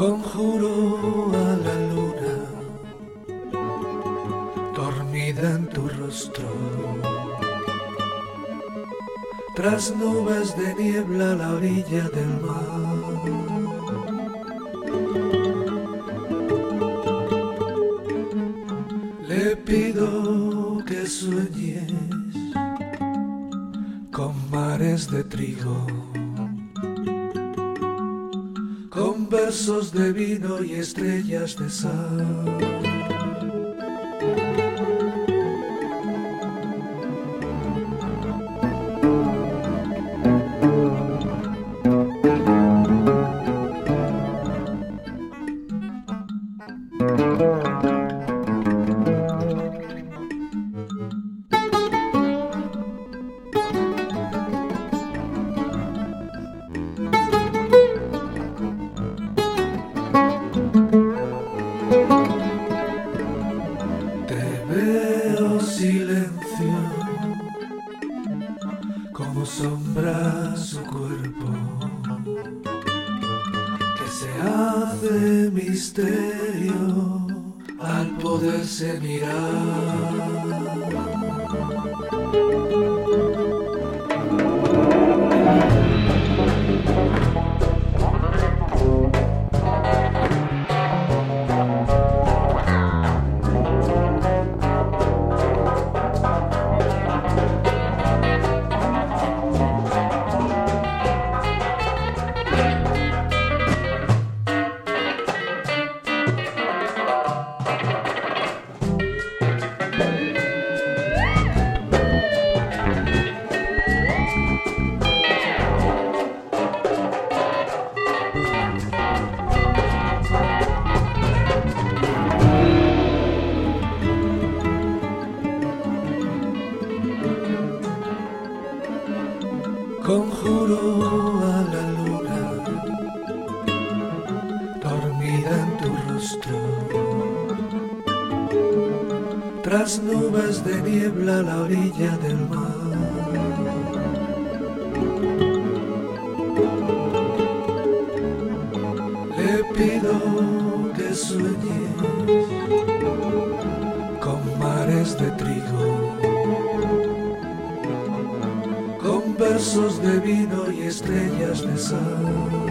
Conjuro a la luna, dormida en tu rostro. Tras nubes de niebla a la orilla del mar. Le pido que sueñes con mares de trigo con versos de vino y estrellas de sal. Silencio, como sombra su cuerpo, que se hace misterio al poderse mirar. Conjuro a la luna, dormida en tu rostro. Tras nubes de niebla a la orilla del mar. Le pido que sueñes con mares de trigo versos de vino y estrellas de sal.